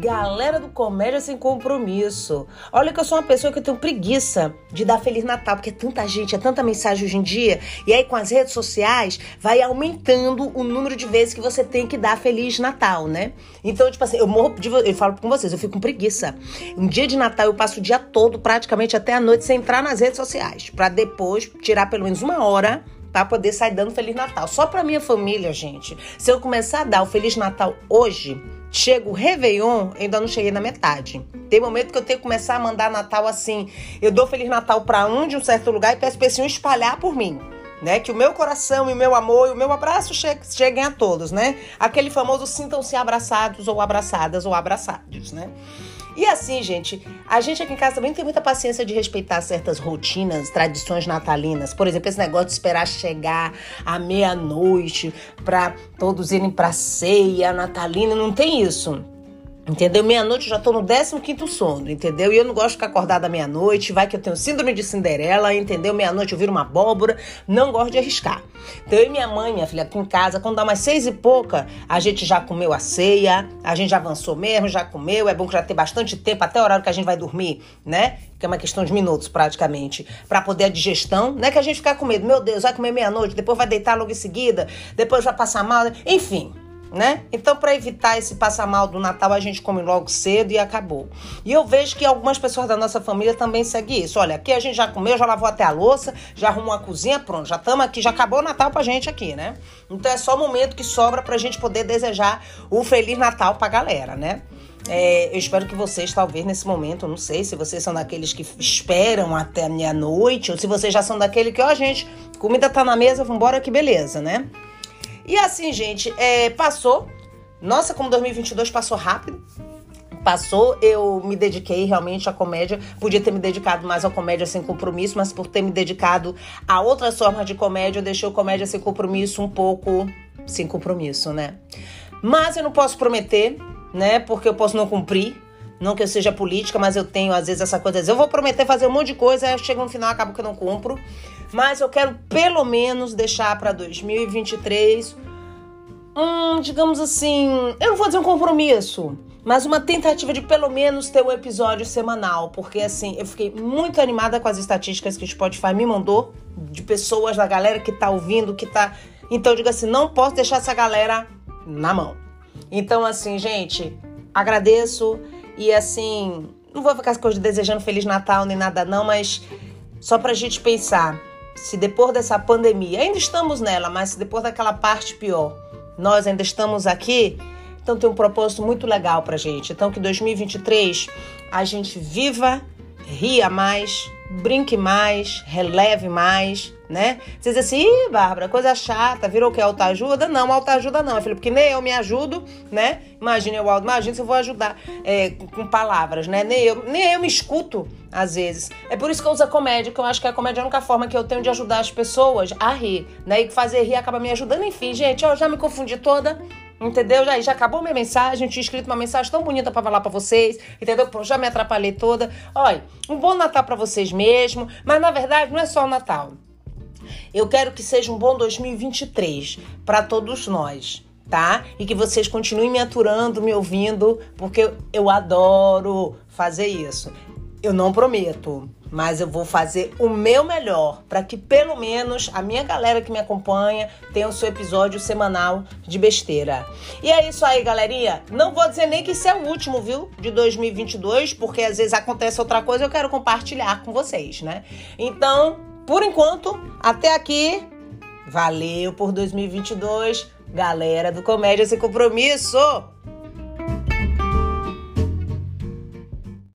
Galera do Comédia Sem Compromisso. Olha que eu sou uma pessoa que eu tenho preguiça de dar Feliz Natal, porque é tanta gente, é tanta mensagem hoje em dia. E aí, com as redes sociais, vai aumentando o número de vezes que você tem que dar Feliz Natal, né? Então, tipo assim, eu morro de. Eu falo com vocês, eu fico com preguiça. Um dia de Natal eu passo o dia todo, praticamente até a noite, sem entrar nas redes sociais. para depois tirar pelo menos uma hora para poder sair dando Feliz Natal. Só para minha família, gente. Se eu começar a dar o Feliz Natal hoje, chega o Réveillon, ainda não cheguei na metade. Tem momento que eu tenho que começar a mandar Natal assim. Eu dou Feliz Natal para um de um certo lugar e peço pra esse um espalhar por mim. Né? Que o meu coração e o meu amor e o meu abraço cheguem a todos, né? Aquele famoso sintam-se abraçados ou abraçadas ou abraçados, né? E assim, gente, a gente aqui em casa também tem muita paciência de respeitar certas rotinas, tradições natalinas. Por exemplo, esse negócio de esperar chegar à meia-noite para todos irem para ceia natalina, não tem isso. Entendeu? Meia-noite eu já tô no 15 sono, entendeu? E eu não gosto de ficar acordada meia-noite, vai que eu tenho síndrome de Cinderela, entendeu? Meia-noite eu viro uma abóbora, não gosto de arriscar. Então eu e minha mãe, minha filha, aqui em casa, quando dá umas seis e pouca, a gente já comeu a ceia, a gente já avançou mesmo, já comeu, é bom que já tem bastante tempo, até o horário que a gente vai dormir, né? Que é uma questão de minutos, praticamente, para poder a digestão, não é que a gente ficar com medo, meu Deus, vai comer meia-noite, depois vai deitar logo em seguida, depois vai passar mal, enfim né? Então, para evitar esse passar mal do Natal, a gente come logo cedo e acabou. E eu vejo que algumas pessoas da nossa família também seguem isso. Olha, aqui a gente já comeu, já lavou até a louça, já arrumou a cozinha, pronto, já estamos aqui, já acabou o Natal pra gente aqui, né? Então é só o momento que sobra pra gente poder desejar o Feliz Natal pra galera, né? É, eu espero que vocês, talvez nesse momento, não sei se vocês são daqueles que esperam até meia-noite, ou se vocês já são daquele que, ó, gente, comida tá na mesa, vambora que beleza, né? E assim, gente, é, passou. Nossa, como 2022 passou rápido. Passou, eu me dediquei realmente à comédia. Podia ter me dedicado mais à comédia sem compromisso, mas por ter me dedicado a outras formas de comédia, eu deixei o comédia sem compromisso um pouco sem compromisso, né? Mas eu não posso prometer, né? Porque eu posso não cumprir. Não que eu seja política, mas eu tenho às vezes essa coisa. Eu vou prometer fazer um monte de coisa, aí chega no final acabo que eu não cumpro. Mas eu quero pelo menos deixar para 2023 um, digamos assim, eu não vou dizer um compromisso, mas uma tentativa de pelo menos ter um episódio semanal, porque assim, eu fiquei muito animada com as estatísticas que o Spotify me mandou de pessoas da galera que tá ouvindo, que tá. Então eu digo assim, não posso deixar essa galera na mão. Então assim, gente, agradeço e assim, não vou ficar com desejando feliz Natal nem nada não, mas só pra gente pensar se depois dessa pandemia, ainda estamos nela, mas se depois daquela parte pior, nós ainda estamos aqui, então tem um propósito muito legal pra gente. Então que 2023 a gente viva, ria mais, brinque mais, releve mais, né? Você diz assim, Ih, Bárbara, coisa chata, virou que? Autoajuda? Não, autoajuda não, filho, porque nem eu me ajudo, né? Imagina eu, imagina se eu vou ajudar é, com palavras, né? Nem eu, nem eu me escuto, às vezes. É por isso que eu uso a comédia, que eu acho que a comédia é a única forma que eu tenho de ajudar as pessoas a rir, né? E fazer rir acaba me ajudando. Enfim, gente, eu já me confundi toda. Entendeu? Já, já acabou minha mensagem, tinha escrito uma mensagem tão bonita para falar para vocês, entendeu? Já me atrapalhei toda. Olha, um bom Natal para vocês mesmo, mas na verdade não é só o Natal. Eu quero que seja um bom 2023 para todos nós, tá? E que vocês continuem me aturando, me ouvindo, porque eu adoro fazer isso. Eu não prometo, mas eu vou fazer o meu melhor para que pelo menos a minha galera que me acompanha tenha o seu episódio semanal de besteira. E é isso aí, galerinha. Não vou dizer nem que isso é o último, viu, de 2022, porque às vezes acontece outra coisa e eu quero compartilhar com vocês, né? Então, por enquanto, até aqui, valeu por 2022, galera do Comédia Sem Compromisso!